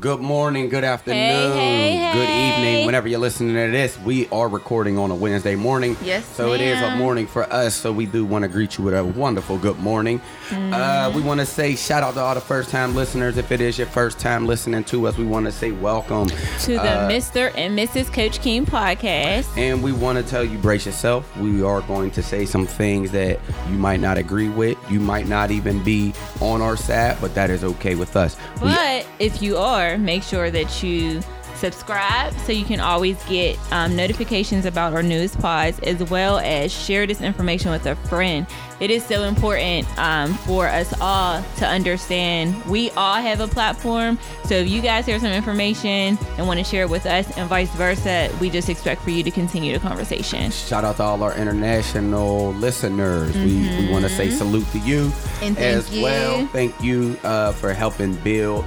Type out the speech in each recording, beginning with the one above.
Good morning, good afternoon, hey, hey. good evening. Whenever you're listening to this, we are recording on a Wednesday morning. Yes, So it is a morning for us. So we do want to greet you with a wonderful good morning. Uh, we want to say shout out to all the first time listeners. If it is your first time listening to us, we want to say welcome. to the Uh, Mr. and Mrs. Coach King podcast. And we want to tell you, brace yourself. We are going to say some things that you might not agree with. You might not even be on our side, but that is okay with us. We- But if you are, make sure that you subscribe so you can always get um, notifications about our newest pods as well as share this information with a friend. It is so important um, for us all to understand we all have a platform. So if you guys hear some information and want to share it with us and vice versa, we just expect for you to continue the conversation. Shout out to all our international listeners. We, we want to say salute to you Mm-hmm. And thank as you. well. Thank you uh, for helping build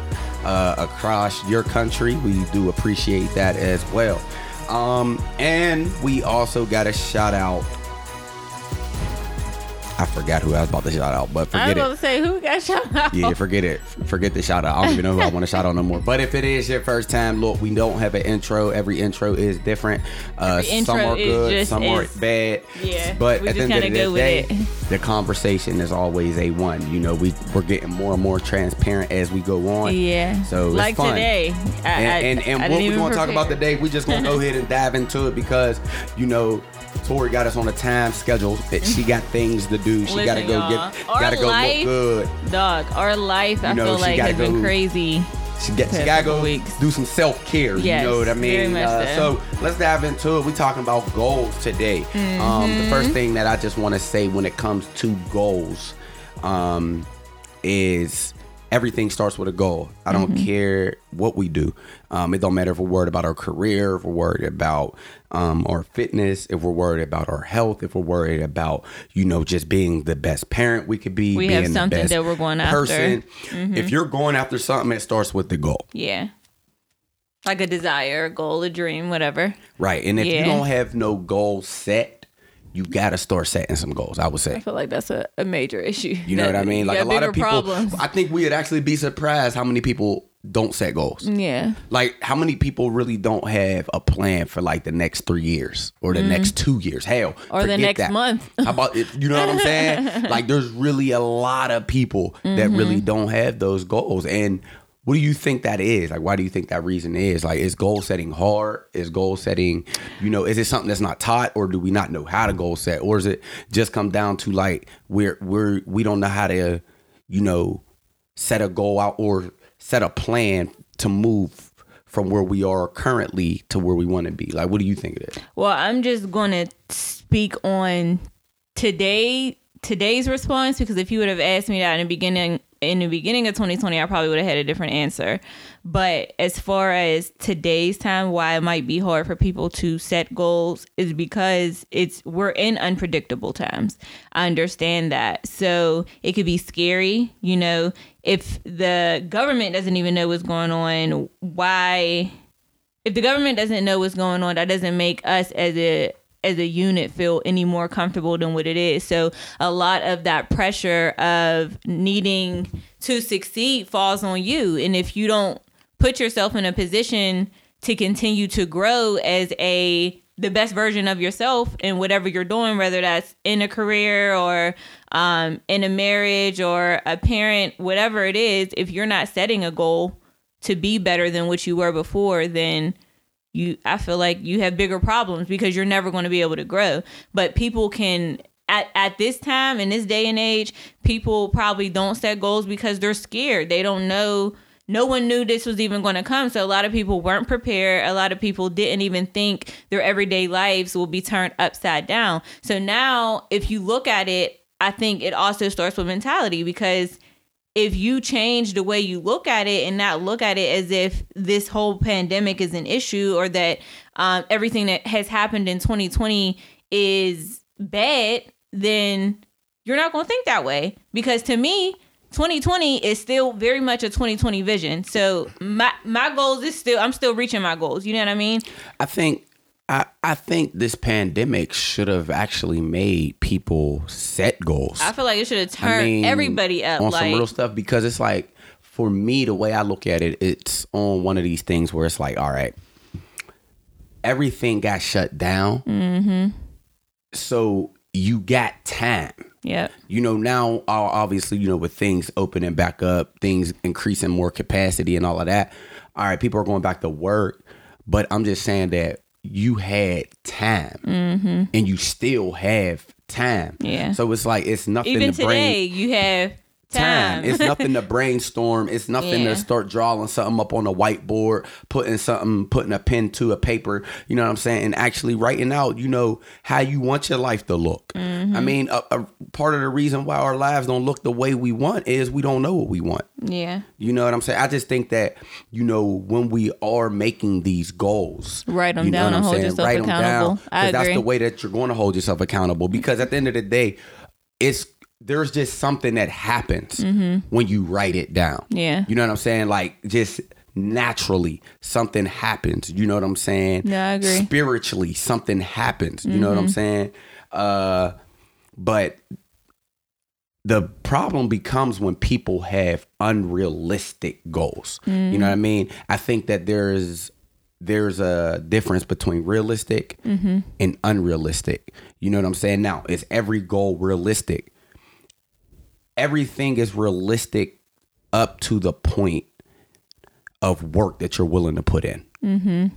uh, across your country. We do appreciate that as well. Um, and we also got a shout out. I forgot who I was about to shout out, but forget it. I was it. to say, who got shout out? Yeah, forget it. Forget the shout out. I don't even know who I want to shout out no more. But if it is your first time, look, we don't have an intro. Every intro is different. Uh, some are good, just some are bad. Yeah, But we at the end of the day, the conversation is always a one. You know, we we're getting more and more transparent as we go on. Yeah. So like fun. today. I, And, and, and I what we're going to talk about today, we just going to go ahead and dive into it because, you know, Tori got us on a time schedule that she got things to do. She got to go y'all, get, our got to go life- look good. Dog, our life, I You know, feel like gotta has been go- crazy. She, get, she gotta go weeks. do some self care. Yes, you know what I mean? Uh, so. let's dive into it. We're talking about goals today. Um, Mm-hmm. the first thing that I just want to say when it comes to goals um, is everything starts with a goal. I don't Mm-hmm. care what we do. Um, it don't matter if we're worried about our career, if we're worried about um, our fitness, if we're worried about our health, if we're worried about you know just being the best parent we could be. We being have the something best that we're going after. person. Mm-hmm. If you're going after something, it starts with the goal. Yeah. Like a desire, a goal, a dream, whatever. Right. And if you don't have no goal set, you got to start setting some goals, I would say. I feel like that's a, a major issue. You know what I mean? Like a lot of people, Problems. I think we'd actually be surprised how many people don't set goals. Yeah. Like how many people really don't have a plan for like the next three years or the next two years? Hell, Mm-hmm. Or the next that. month. How about it? You know what I'm saying? like there's really a lot of people that Mm-hmm. really don't have those goals. And what do you think that is? Like, why do you think that reason is? Like, is goal setting hard? Is goal setting, you know, is it something that's not taught, or do we not know how to goal set, or is it just come down to like we're we're we don't know how to, you know, set a goal out or set a plan to move from where we are currently to where we want to be? Like, what do you think of it? Well, I'm just to speak on today today's response because if you would have asked me that in the beginning in the beginning of 2020, I probably would have had a different answer. But as far as today's time, why it might be hard for people to set goals is because it's we're in unpredictable times. I understand that. So it could be scary, you know, if the government doesn't even know what's going on, why if the government doesn't know what's going on, that doesn't make us as a as a unit feel any more comfortable than what it is. So a lot of that pressure of needing to succeed falls on you. And if you don't put yourself in a position to continue to grow as a the best version of yourself in whatever you're doing, whether that's in a career or um, in a marriage or a parent, whatever it is, if you're not setting a goal to be better than what you were before, then you I feel like you have bigger problems because you're never going to be able to grow. But people can at, at this time in this day and age, people probably don't set goals because they're scared. They don't know no one knew this was even going to come. So a lot of people weren't prepared. A lot of people didn't even think their everyday lives will be turned upside down. So now if you look at it, I think it also starts with mentality because if you change the way you look at it and not look at it as if this whole pandemic is an issue or that um, everything that has happened in 2020 is bad, then you're not going to think that way. Because to me, 2020 is still very much a 2020 vision. So my my goals is still I'm still reaching my goals. You know what I mean? I think I, I think this pandemic should have actually made people set goals. I feel like it should have I turned mean, everybody up. on like some real stuff because it's like for me, the way I look at it, it's on one of these things where it's like, all right, everything got shut down. Mm-hmm. So you got time. Yep. You know, now obviously, you know, with things opening back up, things increasing more capacity and all of that. All right, people are going back to work, but I'm just saying that you had time mm-hmm. and you still have time. Yeah. So it's like it's nothing Even to brain today, you have time. It's nothing to brainstorm. It's nothing Yeah. to start drawing something up on a whiteboard, putting something, putting a pen to a paper. You know what I'm saying? And actually writing out, you know, how you want your life to look. Mm-hmm. I mean, a, a part of the reason why our lives don't look the way we want is we don't know what we want. yeah. You know what I'm saying? I just think that you know when we are making these goals, Write 'em you know down what and I'm hold saying? yourself Write 'em accountable. down, I 'cause that's the way that you're going to hold yourself accountable. Because at the end of the day, it's there's just something that happens when you write it down. Mm-hmm. Yeah. you know what I'm saying? Like just naturally something happens. You know what I'm saying? No, I agree. Spiritually, something happens. You know what Mm-hmm. I'm saying? Uh, but the problem becomes when people have unrealistic goals. You know what I mean? I think that there's there's a difference between realistic and unrealistic. You know what I'm saying? Now, is every goal realistic? Everything is realistic up to the point of work that you're willing to put in. Mm-hmm.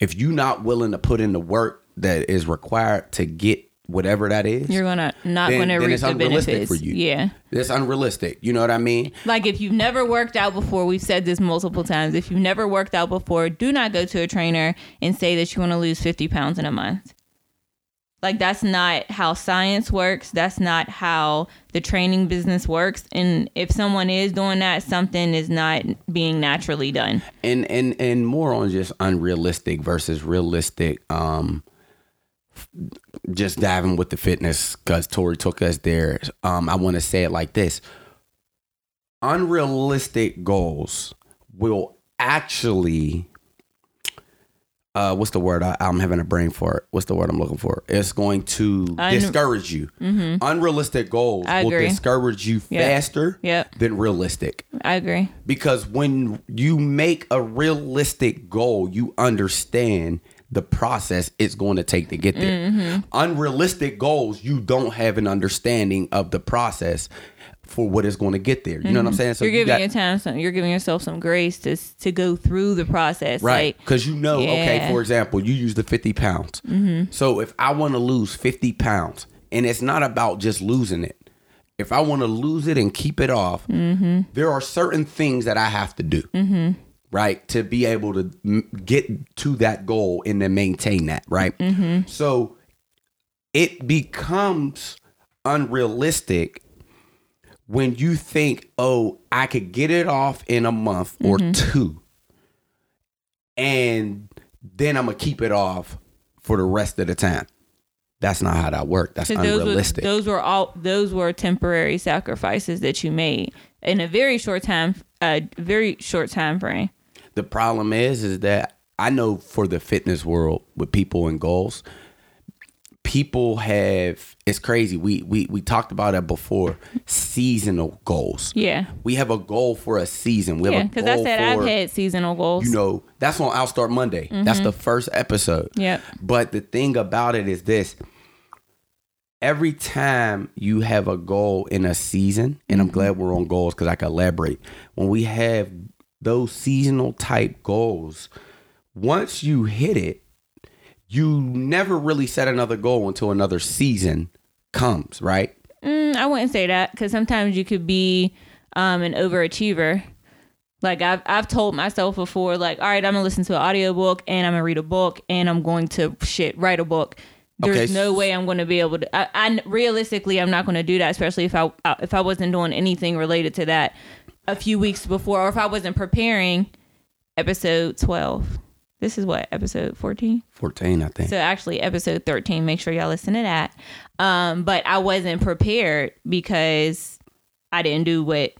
If you're not willing to put in the work that is required to get whatever that is, You're gonna not then- gonna then reap the benefits. for you. Yeah. It's unrealistic. You know what I mean? Like if you've never worked out before, we've said this multiple times. If you've never worked out before, do not go to a trainer and say that you want to lose 50 pounds in a month. Like that's not how science works. That's not how the training business works. And if someone is doing that, something is not being naturally done. and and and more on just unrealistic versus realistic um just diving with the fitness because tori took us there um i want to say it like this unrealistic goals will actually uh what's the word I, i'm having a brain for it what's the word i'm looking for it's going to Un- discourage you unrealistic goals I will agree. discourage you Yeah. faster Yep. than realistic I agree. because when you make a realistic goal, you understand the process it's going to take to get there. Mm-hmm. Unrealistic goals, you don't have an understanding of the process for what is going to get there. You know what I'm mm-hmm. saying? So Mm-hmm. you're you giving got- your time some you're giving yourself some grace to to go through the process. Right. Like Because you know, okay, for example, you use the 50 pounds. Mm-hmm. So if I want to lose 50 pounds, and it's not about just losing it, if I want to lose it and keep it off, mm-hmm. there are certain things that I have to do. Right. To be able to m- get to that goal and then maintain that. Right. So it becomes unrealistic when you think, oh, I could get it off in a month or mm-hmm. two and then I'm gonna keep it off for the rest of the time. That's not how that works. That's 'cause those were unrealistic. those were all those were temporary sacrifices that you made in a very short time a very short time frame. the problem is, is that I know for the fitness world with people and goals, people have it's crazy. We we we talked about it before. Seasonal goals. Yeah. We have a goal for a season. We Yeah, have a because I said for, I've had seasonal goals. you know, that's on I'll start Monday. That's mm-hmm. the first episode. Yep. But the thing about it is this every time you have a goal in a season, and I'm mm-hmm. glad we're on goals because I can elaborate. When we have those seasonal type goals, once you hit it, you never really set another goal until another season comes, right? Mm, I wouldn't say that because sometimes you could be um, an overachiever. Like I've I've told myself before, like, all right, I'm gonna listen to an audiobook and I'm gonna read a book and I'm going to shit write a book. There's Okay. no way I'm going to be able to. I, I realistically, I'm not going to do that, especially if I if I wasn't doing anything related to that a few weeks before, or if I wasn't preparing. Episode 12. This is what episode 14. 14, I think. So actually, episode thirteen. Make sure y'all listen to that. Um, but I wasn't prepared because I didn't do what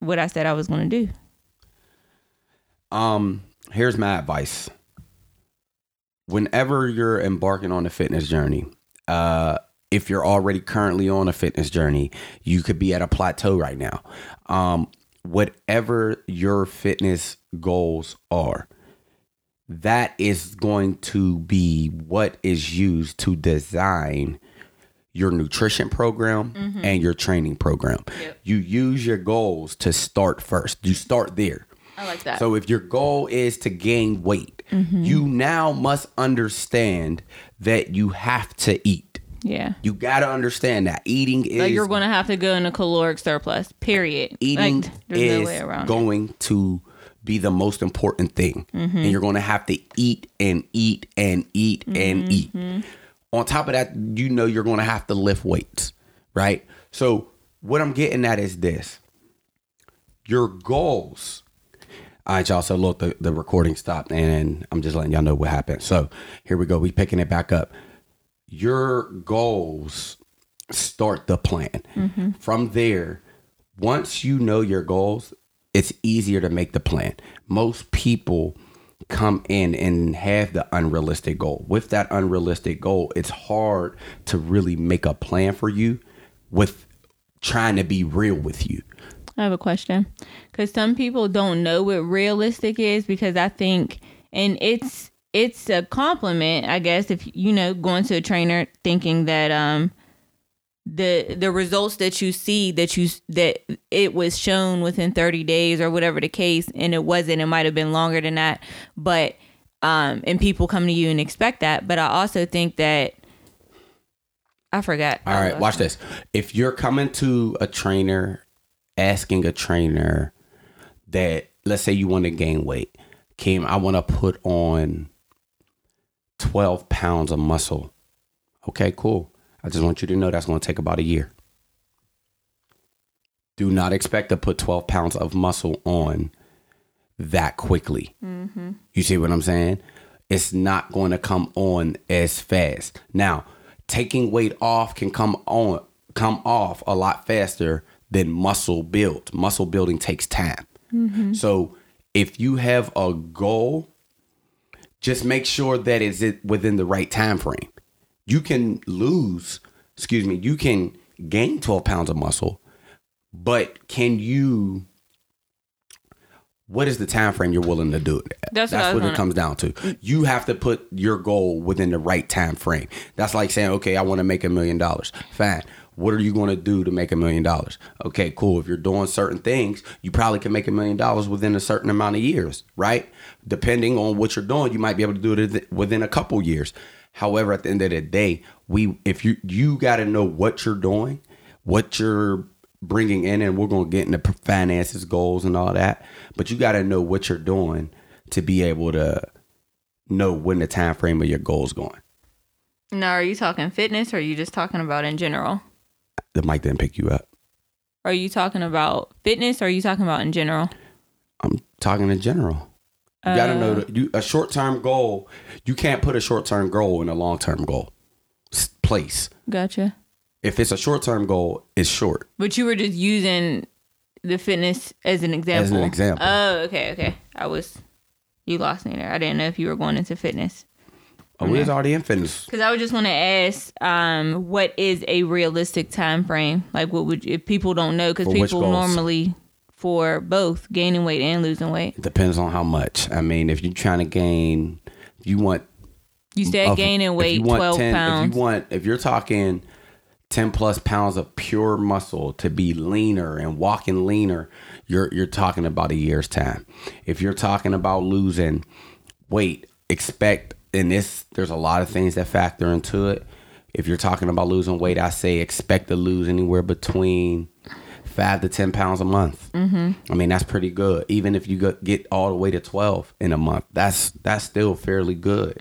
what I said I was going to do. Um, here's my advice. Whenever you're embarking on a fitness journey, uh, if you're already currently on a fitness journey, you could be at a plateau right now. Um, whatever your fitness goals are, that is going to be what is used to design your nutrition program mm-hmm. and your training program. Yep. You use your goals to start first. You start there. I like that. So if your goal is to gain weight, mm-hmm. you now must understand that you have to eat. yeah. You got to understand that eating is Like you're going to have to go in a caloric surplus. Period. eating like, is no way around it. going to be the most important thing. Mm-hmm. And you're going to have to eat and eat and eat and eat. Mm-hmm. On top of that, you know you're going to have to lift weights, right? So, what I'm getting at is this your goals. All right, y'all. So, look, the, the recording stopped, and I'm just letting y'all know what happened. So, here we go. We picking it back up. Your goals start the plan. From there, once you know your goals, it's easier to make the plan. Most people come in and have the unrealistic goal. With that unrealistic goal, it's hard to really make a plan for you with trying to be real with you. I have a question. Because some people don't know what realistic is because I think, and it's it's a compliment, I guess, if you know going to a trainer thinking that um the the results that you see that you that it was shown within 30 days or whatever the case and it wasn't it might have been longer than that but um and people come to you and expect that but i also think that i forgot All right, watch this. If you're coming to a trainer, asking a trainer that, let's say you want to gain weight, Kim, I want to put on 12 pounds of muscle. Okay, cool. I just want you to know that's going to take about a year. Do not expect to put 12 pounds of muscle on that quickly. Mm-hmm. You see what I'm saying? It's not going to come on as fast. Now, taking weight off can come on come off a lot faster than muscle build. Muscle building takes time. Mm-hmm. So, if you have a goal, just make sure that it's it within the right time frame. You can lose, excuse me, you can gain 12 pounds of muscle, but can you what is the time frame you're willing to do it? at? That's what what it comes down to. You have to put your goal within the right time frame. That's like saying, okay, I want to make a million dollars. Fine. What are you going to do to make a million dollars? Okay, cool. If you're doing certain things, you probably can make a million dollars within a certain amount of years, right? Depending on what you're doing, you might be able to do it within a couple years. However, at the end of the day, we if you you got to know what you're doing, what you're bringing in, and we're going to get into finances, goals, and all that. But you got to know what you're doing to be able to know when the time frame of your goals going. now are you talking fitness or are you just talking about in general The mic didn't pick you up. are you talking about fitness or are you talking about in general I'm talking in general. You got to know uh, that you, a short term goal. You can't put a short term goal in a long term goal place. gotcha If it's a short term goal, it's short. But you were just using the fitness as an example. As an example. Oh, okay, okay. I was you lost me there. I didn't know if you were going into fitness. Oh, we was already in fitness. Because I would just want to ask, um, what is a realistic time frame? Like, what would if people don't know? Because For which people goals? normally for both gaining weight and losing weight. It depends on how much. I mean, if you're trying to gain, if you want You said of- gaining if weight you want twelve 10 pounds. If you want, if you're talking ten plus pounds of pure muscle to be leaner and walking leaner, you're you're talking about a year's time. If you're talking about losing weight, expect and this there's a lot of things that factor into it. If you're talking about losing weight, I say expect to lose anywhere between five to ten pounds a month. Mm-hmm. I mean that's pretty good. Even if you get all the way to twelve in a month, that's that's still fairly good.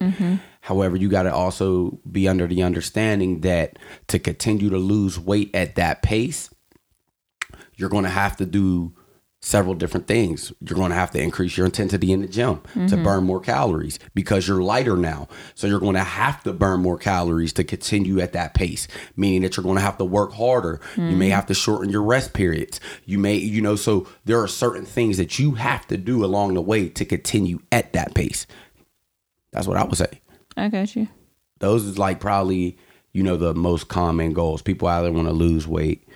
However, you got to also be under the understanding that to continue to lose weight at that pace, you're going to have to do several different things. You're going to have to increase your intensity in the gym to burn more calories because you're lighter now. So you're going to have to burn more calories to continue at that pace, meaning that you're going to have to work harder. You may have to shorten your rest periods. You may, you know, so there are certain things that you have to do along the way to continue at that pace. That's what I would say I got you. those is like probably you know the most common goals people either want to lose weight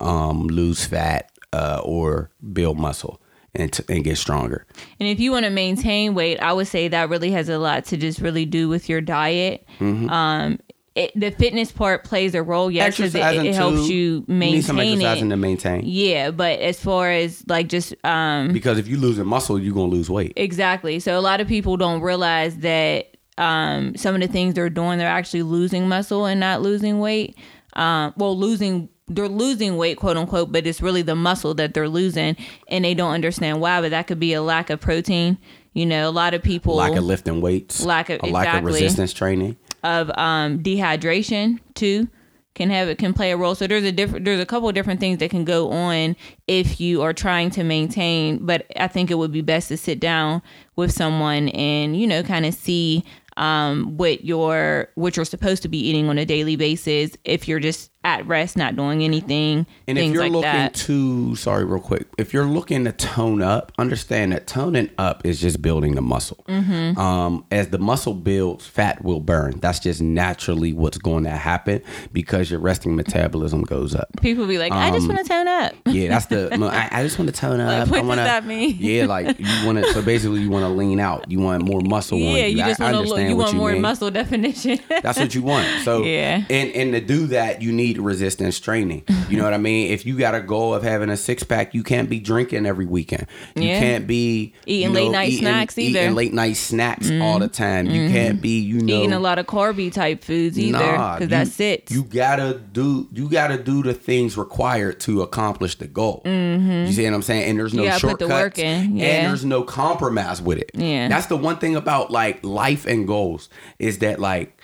um lose fat uh, or build muscle and t- and get stronger. And if you want to maintain weight, I would say that really has a lot to just really do with your diet. Mm-hmm. Um, it, the fitness part plays a role, yes, because it, it helps you need some maintain exercising it. to maintain. Yeah, but as far as like just um, Because if you losing muscle, you're gonna lose weight. Exactly. So a lot of people don't realize that um, some of the things they're doing, they're actually losing muscle and not losing weight. Um, well, losing they're losing weight, quote unquote, but it's really the muscle that they're losing, and they don't understand why. But that could be a lack of protein. You know, a lot of people Lack of lifting weights. Lack of- a lack of exactly. resistance training. of um, dehydration too can have it can play a role. So there's a different there's a couple of different things that can go on if you are trying to maintain. But I think it would be best to sit down with someone and you know kind of see um, what you're what you're supposed to be eating on a daily basis. If you're just at rest, not doing anything, And things if you're like looking that. to, sorry, real quick, if you're looking to tone up, understand that toning up is just building the muscle. Mm-hmm. Um, as the muscle builds, fat will burn. That's just naturally what's going to happen because your resting metabolism goes up. People be like, I just want to tone up. Yeah, that's the. I, I just want to tone up. what I does wanna, that mean? Yeah, like you want to. So basically, you want to lean out. You want more muscle. Yeah, you I- just want to look. You want more mean. muscle definition. That's what you want. So Yeah. and and to do that, you need resistance training. You know what I mean? If you got a goal of having a six pack, you can't be drinking every weekend. You Yeah. can't be Eating you late night eating- snacks either. Mm-hmm. Eating late night snacks all the time. You can't be you know Eating a lot of carby type foods either, Nah, because you- that sits. You gotta do you gotta do the things required to accomplish the goal. You see what I'm saying? And there's no Mm-hmm. shortcuts. the work in, yeah. And there's no compromise with it. Yeah. That's the one thing about like life and goals is that like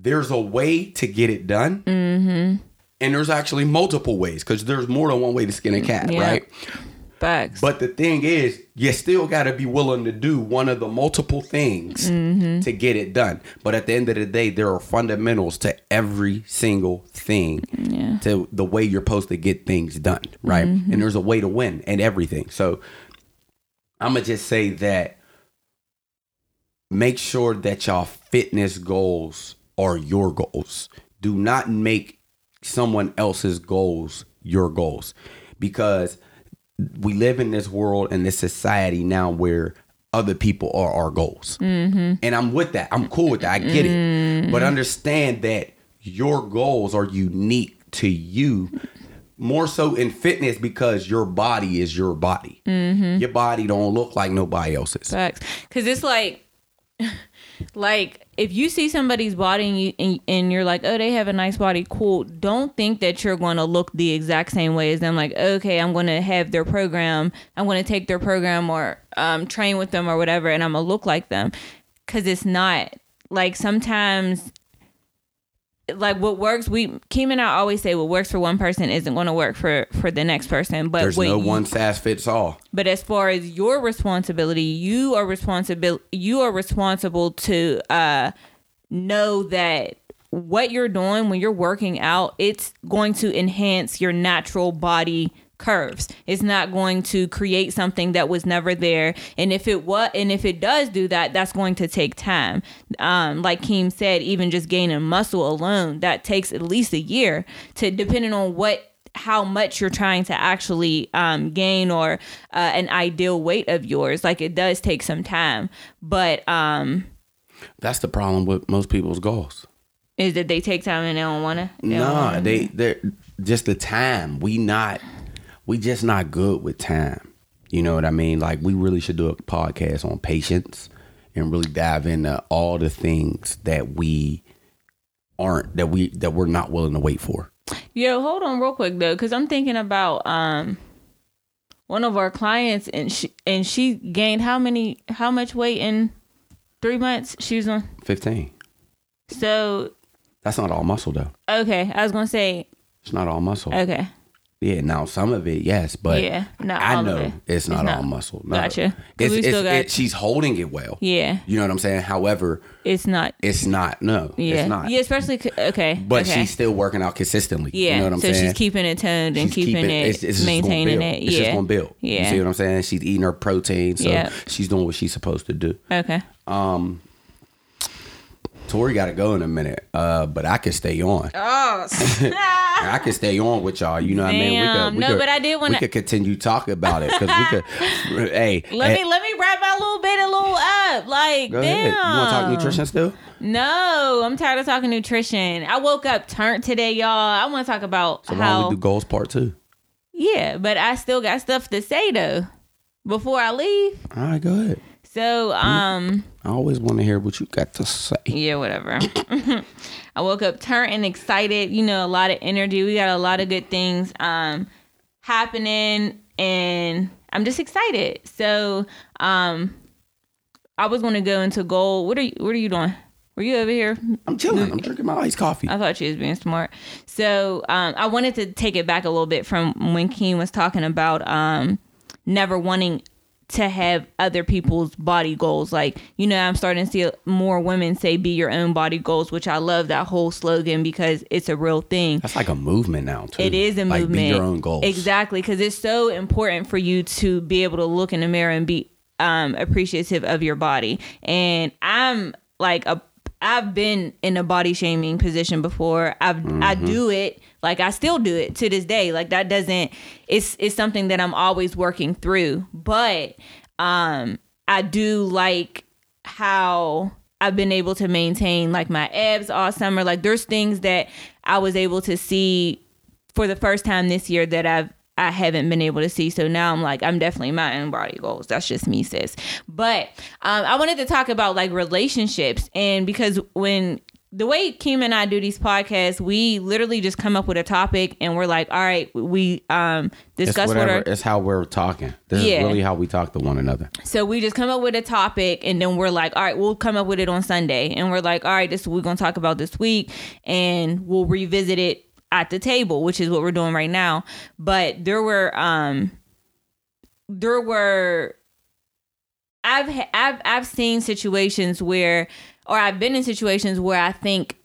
there's a way to get it done. Mm-hmm. And there's actually multiple ways because there's more than one way to skin a cat, Yeah. right? Facts. But the thing is, you still got to be willing to do one of the multiple things Mm-hmm. to get it done. But at the end of the day, there are fundamentals to every single thing Yeah. to the way you're supposed to get things done, right? Mm-hmm. And there's a way to win and everything. So I'm going to just say that make sure that y'all fitness goals are your goals. Do not make someone else's goals your goals because we live in this world and this society now where other people are our goals. Mm-hmm. And I'm with that. I'm cool with that. I get it. But understand that your goals are unique to you more so in fitness because your body is your body. Mm-hmm. Your body don't look like nobody else's. Facts. Because it's like, like if you see somebody's body and, you, and, and you're like, oh, they have a nice body, cool. Don't think that you're going to look the exact same way as them. Like, okay, I'm going to have their program. I'm going to take their program or um, train with them or whatever, and I'm going to look like them. Because it's not like sometimes. Like what works, we Kim and I always say what works for one person isn't going to work for for the next person. But There's no you- one size fits all. but as far as your responsibility, you are responsible. You are responsible to uh, know that what you're doing when you're working out, it's going to enhance your natural body curves. It's not going to create something that was never there. And if it was, and if it does do that, that's going to take time. Um, like Keem said, even just gaining muscle alone, that takes at least a year to, depending on what how much you're trying to actually um, gain or uh, an ideal weight of yours. Like it does take some time, but um, That's the problem with most people's goals. is that they take time and they don't want to? No, they they're just the time. We not we just not good with time. You know what I mean? Like we really should do a podcast on patience and really dive into all the things that we aren't that we that we're not willing to wait for. Yo, hold on real quick though, because I'm thinking about um one of our clients and she and she gained how many how much weight in three months? She was on. Fifteen. So That's not all muscle though. okay, I was gonna say It's not all muscle. okay. Yeah, now some of it, yes, but Yeah, not I know it. it's not It's all not. muscle. No. Gotcha. It's, we it's, still got- it, she's holding it well. Yeah, You know what I'm saying? However, it's not. it's not. No, Yeah, it's not. yeah, especially okay. But okay. she's still working out consistently. Yeah, You know what I'm so saying? So she's keeping it toned and She's keeping it, it's- it's maintaining it. It's yeah, just gonna build. Yeah. You see what I'm saying? She's eating her protein, so Yeah. she's doing what she's supposed to do. okay. Um, Tori got to go in a minute, uh, but I can stay on. Oh, I can stay on with y'all. You know what I mean? Damn. No, but I did wanna- We could continue talking about it because we could. hey, let hey, me let me wrap my little bit a little up. Like, Go damn. ahead. You want to talk nutrition still? No, I'm tired of talking nutrition. I woke up turned today, y'all. I want to talk about So how. we do goals part two? yeah, but I still got stuff to say though before I leave. All right, go ahead. So, um. I always want to hear what you got to say. Yeah, whatever. I woke up turned and excited. You know, a lot of energy. We got a lot of good things um happening and I'm just excited. So, um I was gonna go into goal. What are you what are you doing? Were you over here? I'm chilling. I'm drinking my iced coffee. I thought she was being smart. So um, I wanted to take it back a little bit from when Keem was talking about um, never wanting to have other people's body goals. Like, you know, I'm starting to see more women say be your own body goals, which I love that whole slogan because it's a real thing. That's like a movement now too. It is a like, movement. Be your own goals. Exactly, because it's so important for you to be able to look in the mirror and be um, appreciative of your body. And I'm like a I've been in a body shaming position before. I've I Mm-hmm. do it like I still do it to this day. Like that doesn't it's it's something that I'm always working through. But um I do like how I've been able to maintain like my abs all summer. Like there's things that I was able to see for the first time this year that I've I haven't been able to see. So now I'm like, I'm definitely my own body goals. That's just me, sis. But um, I wanted to talk about like relationships and because when the way Kim and I do these podcasts, we literally just come up with a topic and we're like, all right, we um It's discuss what whatever. our It's how we're talking. This Yeah. is really how we talk to one another. so we just come up with a topic and then we're like, all right, we'll come up with it on Sunday. And we're like, all right, this is what we're gonna talk about this week and we'll revisit it at the table, which is what we're doing right now. But there were um there were I've I've I've seen situations where or I've been in situations where I think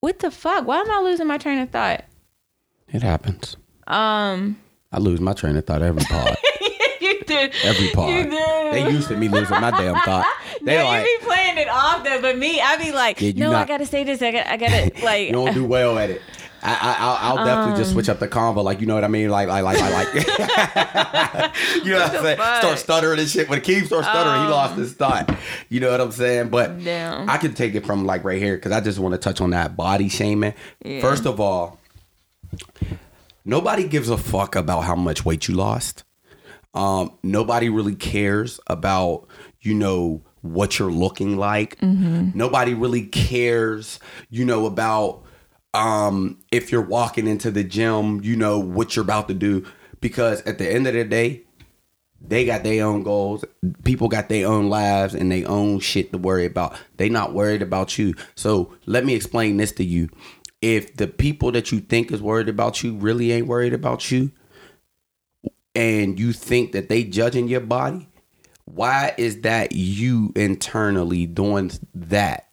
what the fuck? Why am I losing my train of thought? It happens. Um I lose my train of thought every pod. you do. every part. They used to me losing my damn thought. They no, like you be playing it off though, but me, I be like, Yeah, no, I gotta say this. I got, I gotta like. you don't do well at it. I, I I'll, I'll definitely just Um, switch up the convo, like you know what I mean, like like like like, like. you know what I'm saying? fuck? Start stuttering and shit. When Keith starts stuttering, he lost his thought. You know what I'm saying? But Damn. I can take it from like right here because I just want to touch on that body shaming. Yeah. First of all, nobody gives a fuck about how much weight you lost. Um, nobody really cares about you know what you're looking like. Nobody really cares, you know, about um if you're walking into the gym, you know what you're about to do because at the end of the day, they got their own goals. People got their own lives and their own shit to worry about. They not worried about you. So let me explain this to you. If the people that you think is worried about you really ain't worried about you, and you think that they judging your body, why is that you internally doing that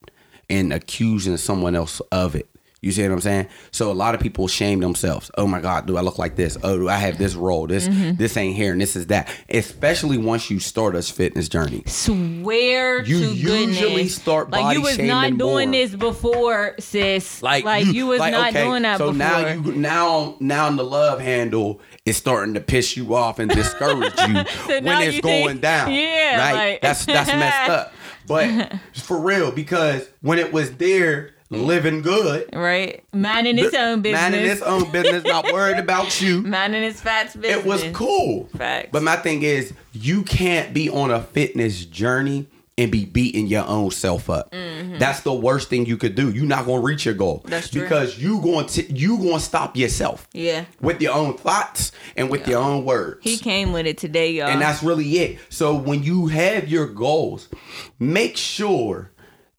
and accusing someone else of it? You see what I'm saying? So a lot of people shame themselves. Oh my God, do I look like this? Oh, do I have this role? This mm-hmm. this ain't here and this is that. Especially once you start a fitness journey. Swear You to usually goodness. start like you was not doing more. this before, sis. Like, Like, you, was like, not okay, doing that so before. now you now now the love handle is starting to piss you off and discourage you now when it's you going think- down. Yeah, right. like- that's that's messed up. But for real, because when it was there, living good, right? Minding his own business. minding his own business, not worried about you. Minding his fats business. It was cool. Facts. But my thing is, you can't be on a fitness journey and be beating your own self up. That's the worst thing you could do. You're not gonna reach your goal. Mm-hmm. That's true. Because you going to you gonna stop yourself. Yeah. With your own thoughts and with your own words. He came with it today, y'all. and that's really it. So when you have your goals, make sure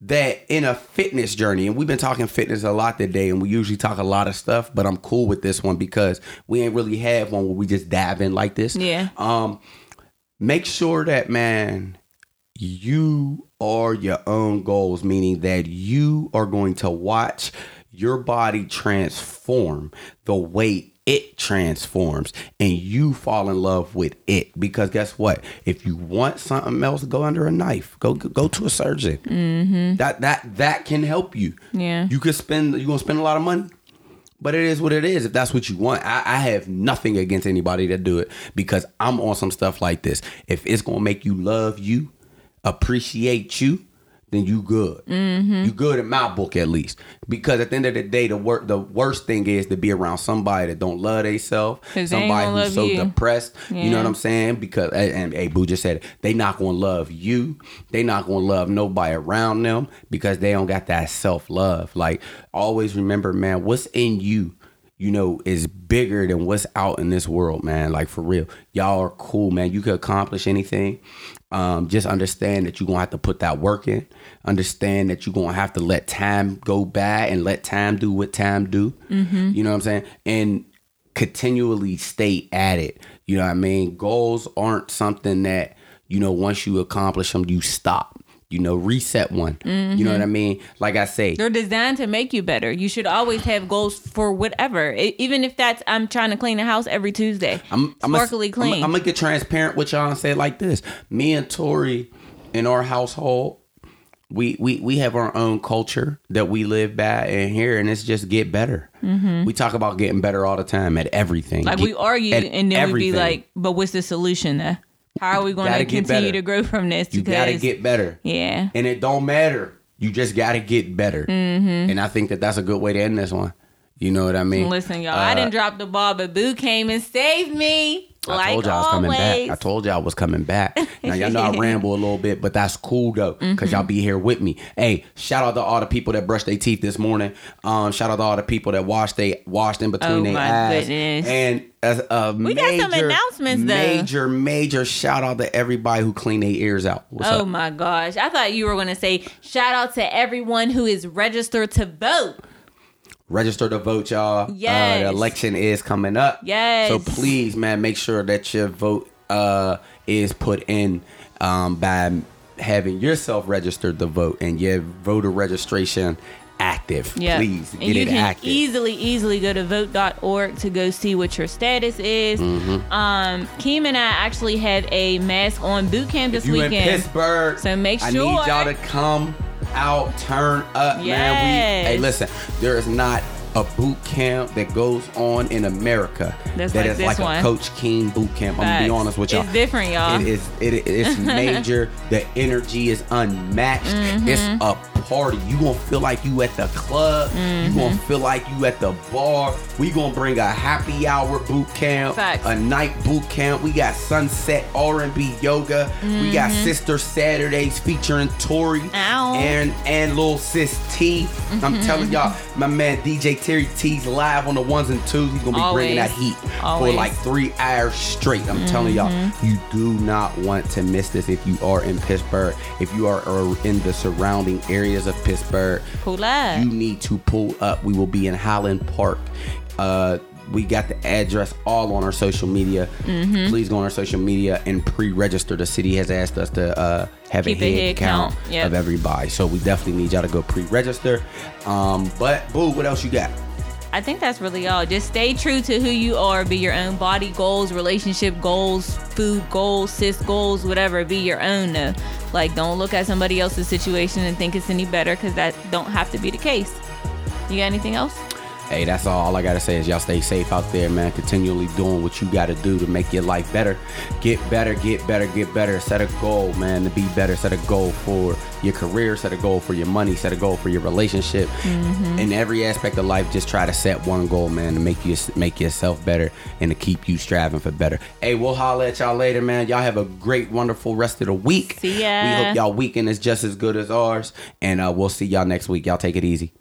that in a fitness journey, and we've been talking fitness a lot today, and we usually talk a lot of stuff, but I'm cool with this one because we ain't really have one where we just dive in like this. Yeah. Um, make sure that man, you are your own goals, meaning that you are going to watch your body transform the way it transforms and you fall in love with it. Because guess what? If you want something else go under a knife. Go go to a surgeon. Mm-hmm. that that that can help you. Yeah. you could spend you're gonna spend a lot of money but it is what it is if that's what you want. I, I have nothing against anybody that do it because i'm on some stuff like this. If it's gonna make you love you appreciate you then you good Mm-hmm. you good in my book at least because at the end of the day the wor- the worst thing is to be around somebody that don't love themselves 'Cause they ain't somebody who's so you. depressed you know what i'm saying because and, and hey boo just said it they not gonna love you they not gonna love nobody around them because they don't got that self-love like always remember man what's in you you know, is bigger than what's out in this world, man. Like for real. Y'all are cool, man. You can accomplish anything. Um, just understand that you're gonna have to put that work in. Understand that you're gonna have to let time go by and let time do what time do. You know what I'm saying? And continually stay at it. You know what I mean? Goals aren't something that, you know, once you accomplish them, you stop. You know, reset one. You know what I mean? Like I say, They're designed to make you better. You should always have goals for whatever. E- even if that's I'm trying to clean the house every Tuesday. I'm, I'm sparkly a, clean. I'm, I'm gonna get transparent with y'all and say it like this: Me and Tori, in our household, we we we have our own culture that we live by and here, and it's just get better. We talk about getting better all the time at everything. Mm-hmm. like Get- we argue and then we'd be like, but what's the solution though? How are we going Gotta continue to grow from this? you gotta get better. yeah. and it don't matter. You just gotta get better. Mm-hmm. And I think that that's a good way to end this one. You know what I mean? Listen, y'all, I didn't drop the ball, but Boo came and saved me. I told y'all I was always. coming back. I told y'all I was coming back. Now y'all know I ramble a little bit, but that's cool though, because Mm-hmm. y'all be here with me. Hey, shout out to all the people that brushed their teeth this morning. Um, shout out to all the people that washed they washed in between Oh, their eyes. goodness. And as a We major, got some announcements, though. Major, major shout out to everybody who cleaned their ears out. What's Oh up? my gosh. I thought you were going to say shout out to everyone who is registered to vote. Register to vote, y'all. Uh, Yes. the election is coming up. Yes. So please, man, make sure that your vote uh, is put in um, by having yourself registered to vote and your voter registration active. Yeah. Please and get you it can active. easily, easily go to vote.org to go see what your status is. Mm-hmm. Um, Keem and I actually have a mask on boot camp this you weekend. in Pittsburgh, So make I sure- need y'all to come out, turn up, man. We hey, listen, there is not a boot camp that goes on in America That's that like is like one. a Coach King boot camp. I'm gonna be honest with y'all. It's different, y'all. It is. It, it's major. the energy is unmatched. Mm-hmm. It's a party. You gonna feel like you at the club. You gonna Mm-hmm. feel like you at the bar. We gonna bring a happy hour boot camp, Facts. a night boot camp. We got sunset R&B yoga. We got Sister Saturdays featuring Tori Mm-hmm. Ow. and and little sis T. am telling y'all, my man DJ Terry T's live on the ones and twos. He's gonna be bringing that heat Always. for like three hours straight. I'm telling y'all, Mm-hmm. you do not want to miss this if you are in Pittsburgh. If you are uh, in the surrounding areas of Pittsburgh, Pull up. you need to pull up. We will be in Highland Park. Uh, we got the address all on our social media. Mm-hmm. Please go on our social media and pre-register. The city has asked us to uh, have Keep a a head, head count, count. Yep. of everybody. So we definitely need y'all to go pre-register. Um, but boo, what else you got? I think that's really all. Just stay true to who you are. Be your own body goals, relationship goals, food goals, sis goals, whatever. Be your own. Like don't look at somebody else's situation and think it's any better because that don't have to be the case. You got anything else? Hey, that's all. All I gotta say is y'all stay safe out there, man. Continually doing what you gotta do to make your life better. Get better, get better, get better. Set a goal, man, to be better. Set a goal for your career. Set a goal for your money. Set a goal for your relationship. In every aspect of life, just try to set one goal, man, to make you make yourself better and to keep you striving for better. Hey, we'll holler at y'all later, man. Y'all have a great, wonderful rest of the week. See ya. We hope y'all weekend is just as good as ours, and uh, we'll see y'all next week. Y'all take it easy.